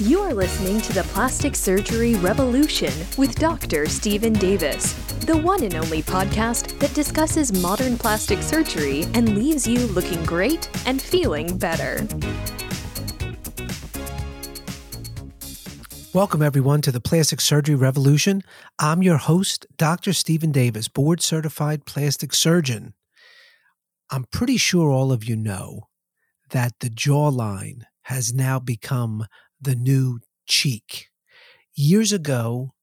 You are listening to the Plastic Surgery Revolution with Dr. Steven Davis, the one and only podcast that discusses modern plastic surgery and leaves you looking great and feeling better. Welcome, everyone, to the Plastic Surgery Revolution. I'm your host, Dr. Steven Davis, board certified plastic surgeon. I'm pretty sure all of you know that the jawline has now become the new cheek. Years ago,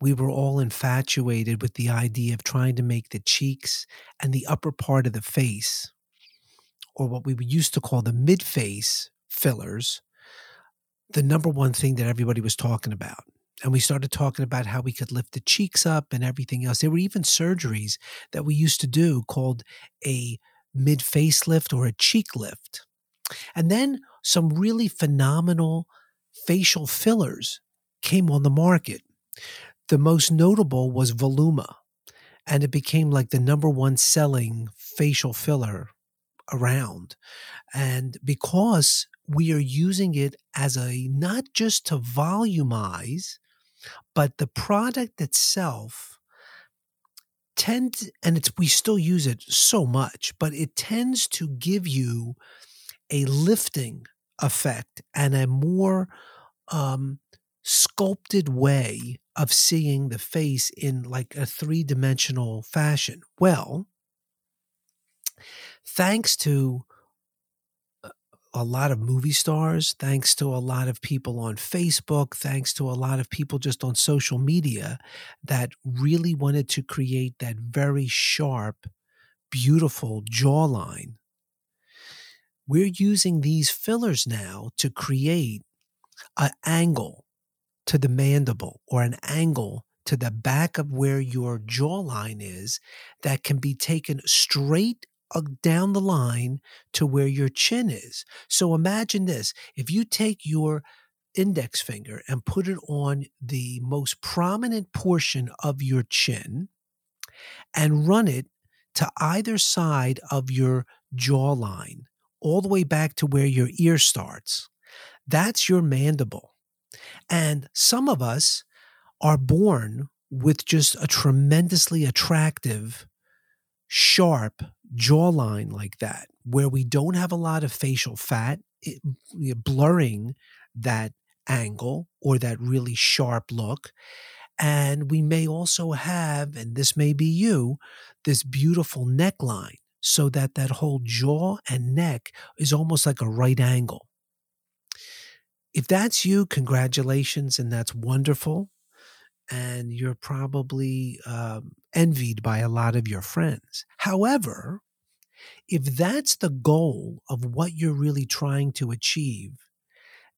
we were all infatuated with the idea of trying to make the cheeks and the upper part of the face, or what we used to call the mid face fillers, the number one thing that everybody was talking about. And we started talking about how we could lift the cheeks up and everything else. There were even surgeries that we used to do called a mid facelift or a cheek lift. And then some really phenomenal facial fillers came on the market. The most notable was Voluma, and it became like the number one selling facial filler around. And because we are using it as a not just to volumize, but the product itself tends, and it's we still use it so much, but it tends to give you a lifting effect and a more um, sculpted way of seeing the face in like a three dimensional fashion. Well, thanks to a lot of movie stars, thanks to a lot of people on Facebook, thanks to a lot of people just on social media that really wanted to create that very sharp, beautiful jawline we're using these fillers now to create an angle to the mandible or an angle to the back of where your jawline is that can be taken straight down the line to where your chin is. So imagine this if you take your index finger and put it on the most prominent portion of your chin and run it to either side of your jawline all the way back to where your ear starts. That's your mandible. And some of us are born with just a tremendously attractive, sharp jawline like that, where we don't have a lot of facial fat, it, blurring that angle or that really sharp look. And we may also have, and this may be you, this beautiful neckline so that that whole jaw and neck is almost like a right angle. If that's you, congratulations, and that's wonderful. And you're probably um, envied by a lot of your friends. However, if that's the goal of what you're really trying to achieve,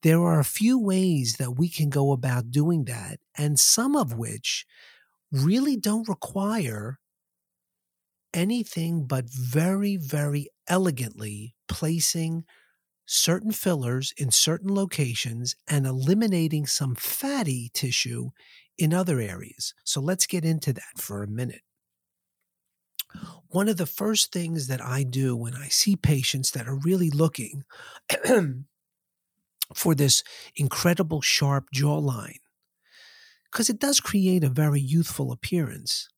there are a few ways that we can go about doing that, and some of which really don't require anything but very, very elegantly placing certain fillers in certain locations and eliminating some fatty tissue in other areas. So let's get into that for a minute. One of the first things that I do when I see patients that are really looking for this incredible sharp jawline, because it does create a very youthful appearance,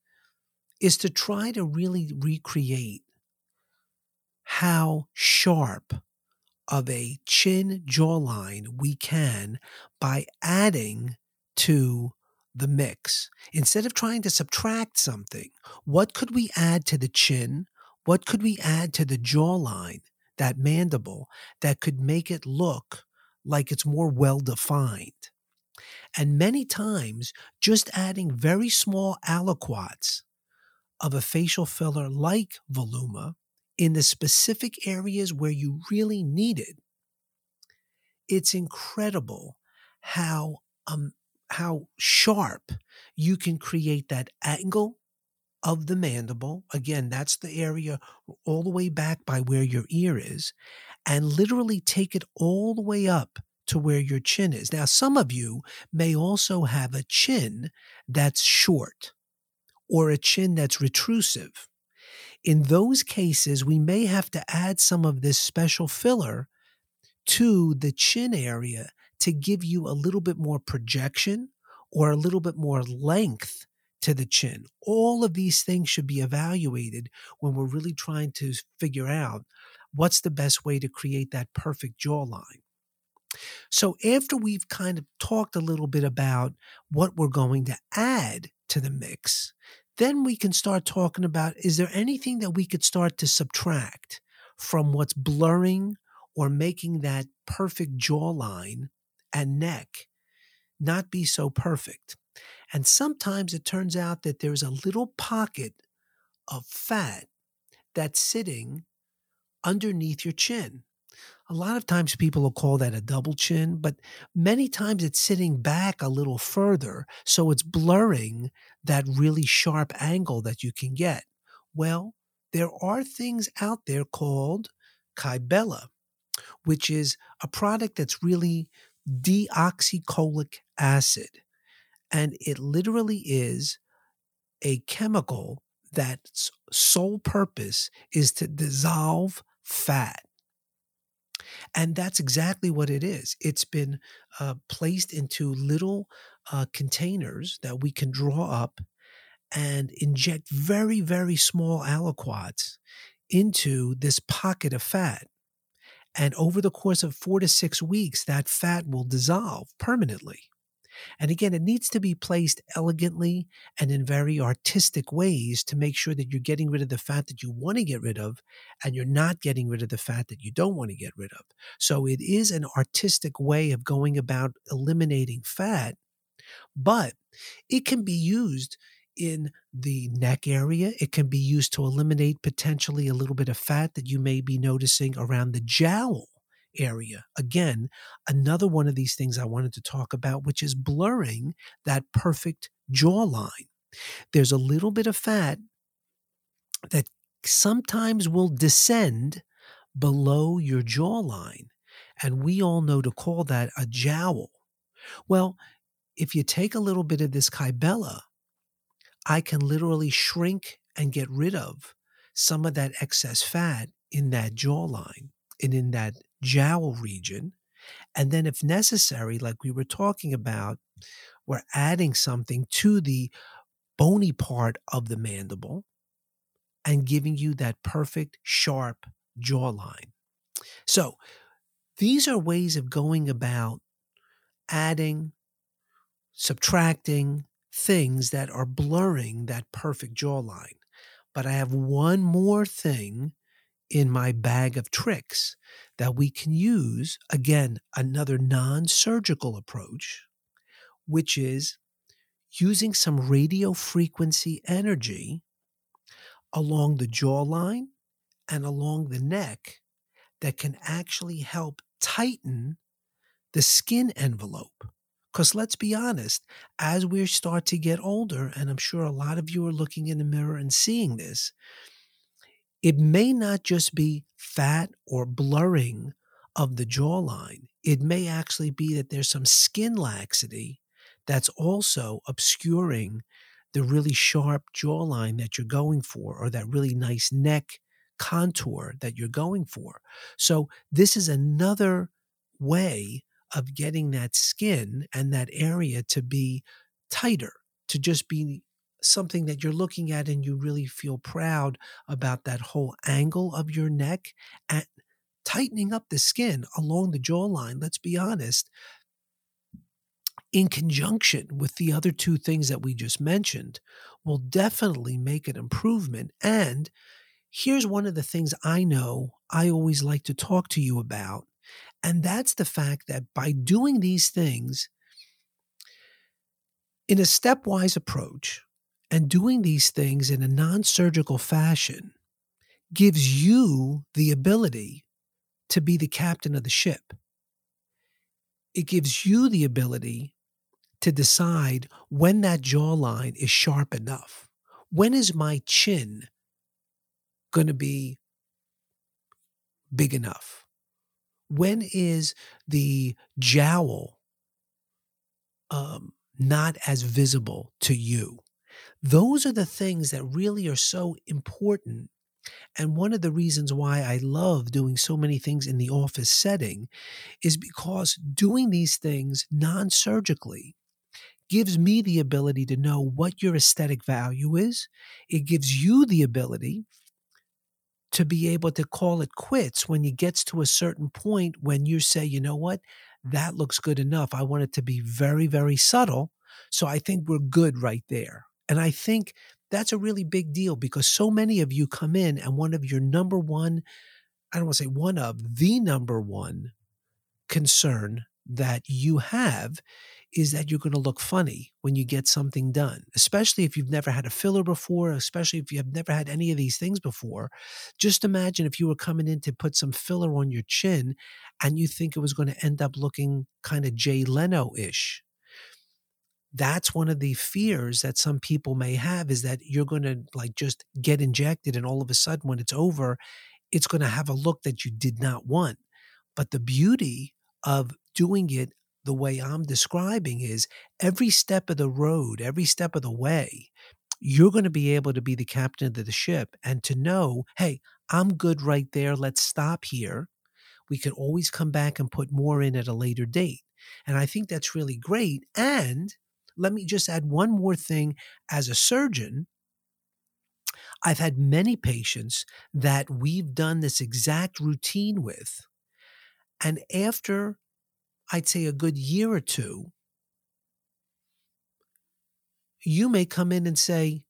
is to try to really recreate how sharp of a chin jawline we can by adding to the mix. Instead of trying to subtract something, what could we add to the chin? What could we add to the jawline, that mandible, that could make it look like it's more well defined? And many times, just adding very small aliquots of a facial filler like Voluma in the specific areas where you really need it, it's incredible how um, how sharp you can create that angle of the mandible. Again, that's the area all the way back by where your ear is, and literally take it all the way up to where your chin is. Now, some of you may also have a chin that's short or a chin that's retrusive. In those cases, we may have to add some of this special filler to the chin area to give you a little bit more projection or a little bit more length to the chin. All of these things should be evaluated when we're really trying to figure out what's the best way to create that perfect jawline. So, after we've kind of talked a little bit about what we're going to add to the mix, then we can start talking about is there anything that we could start to subtract from what's blurring or making that perfect jawline and neck not be so perfect? And sometimes it turns out that there's a little pocket of fat that's sitting underneath your chin. A lot of times people will call that a double chin, but many times it's sitting back a little further. So it's blurring that really sharp angle that you can get. Well, there are things out there called Kybella, which is a product that's really deoxycholic acid. And it literally is a chemical that's sole purpose is to dissolve fat. And that's exactly what it is. It's been uh, placed into little uh, containers that we can draw up and inject very, very small aliquots into this pocket of fat. And over the course of four to six weeks, that fat will dissolve permanently. And again, it needs to be placed elegantly and in very artistic ways to make sure that you're getting rid of the fat that you want to get rid of and you're not getting rid of the fat that you don't want to get rid of. So it is an artistic way of going about eliminating fat, but it can be used in the neck area. It can be used to eliminate potentially a little bit of fat that you may be noticing around the jowl area. Again, another one of these things I wanted to talk about, which is blurring that perfect jawline. There's a little bit of fat that sometimes will descend below your jawline. And we all know to call that a jowl. Well, if you take a little bit of this Kybella, I can literally shrink and get rid of some of that excess fat in that jawline and in that jowl region. And then, if necessary, like we were talking about, we're adding something to the bony part of the mandible and giving you that perfect, sharp jawline. So, these are ways of going about adding, subtracting things that are blurring that perfect jawline. But I have one more thing in my bag of tricks that we can use, again, another non surgical approach, which is using some radio frequency energy along the jawline and along the neck that can actually help tighten the skin envelope. Because let's be honest, as we start to get older, and I'm sure a lot of you are looking in the mirror and seeing this, it may not just be fat or blurring of the jawline. It may actually be that there's some skin laxity that's also obscuring the really sharp jawline that you're going for or that really nice neck contour that you're going for. So, this is another way of getting that skin and that area to be tighter, to just be something that you're looking at and you really feel proud about that whole angle of your neck and tightening up the skin along the jawline, let's be honest, in conjunction with the other two things that we just mentioned, will definitely make an improvement. And here's one of the things I know I always like to talk to you about. And that's the fact that by doing these things in a stepwise approach, and doing these things in a non surgical fashion gives you the ability to be the captain of the ship. It gives you the ability to decide when that jawline is sharp enough. When is my chin going to be big enough? When is the jowl um, not as visible to you? Those are the things that really are so important And one of the reasons why I love doing so many things in the office setting is because doing these things non surgically gives me the ability to know what your aesthetic value is. It gives you the ability to be able to call it quits when it gets to a certain point when you say, you know what, that looks good enough. I want it to be very, very subtle. So I think we're good right there. And I think that's a really big deal because so many of you come in and one of your number one, I don't want to say one of, the number one concern that you have is that you're going to look funny when you get something done, especially if you've never had a filler before, especially if you have never had any of these things before. Just imagine if you were coming in to put some filler on your chin and you think it was going to end up looking kind of Jay Leno ish. That's one of the fears that some people may have is that you're going to like just get injected and all of a sudden when it's over, it's going to have a look that you did not want. But the beauty of doing it the way I'm describing is every step of the road, every step of the way, you're going to be able to be the captain of the ship and to know, hey, I'm good right there. Let's stop here. We can always come back and put more in at a later date. And I think that's really great. And let me just add one more thing as a surgeon. I've had many patients that we've done this exact routine with. And after I'd say a good year or two, you may come in and say,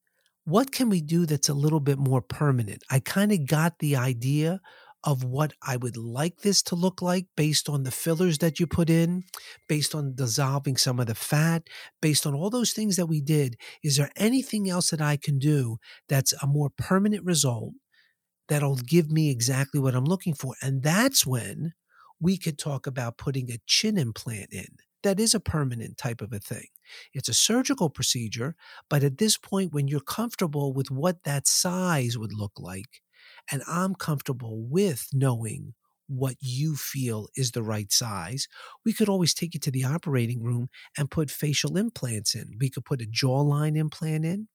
What can we do that's a little bit more permanent? I kind of got the idea of what I would like this to look like based on the fillers that you put in, based on dissolving some of the fat, based on all those things that we did. Is there anything else that I can do that's a more permanent result that'll give me exactly what I'm looking for? And that's when we could talk about putting a chin implant in. That is a permanent type of a thing. It's a surgical procedure, but at this point, when you're comfortable with what that size would look like, and I'm comfortable with knowing what you feel is the right size, we could always take you to the operating room and put facial implants in. We could put a jawline implant in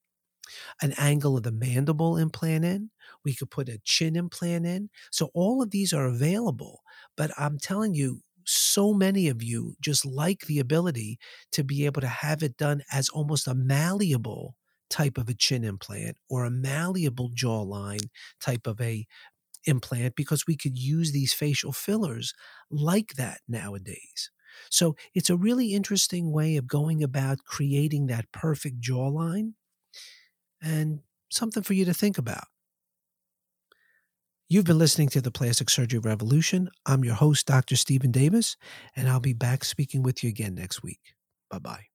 an angle of the mandible implant in. We could put a chin implant in. So all of these are available. But I'm telling you, so many of you just like the ability to be able to have it done as almost a malleable type of a chin implant or a malleable jawline type of a implant because we could use these facial fillers like that nowadays. So it's a really interesting way of going about creating that perfect jawline and something for you to think about. You've been listening to the Plastic Surgery Revolution. I'm your host, Dr. Steven Davis, and I'll be back speaking with you again next week. Bye bye.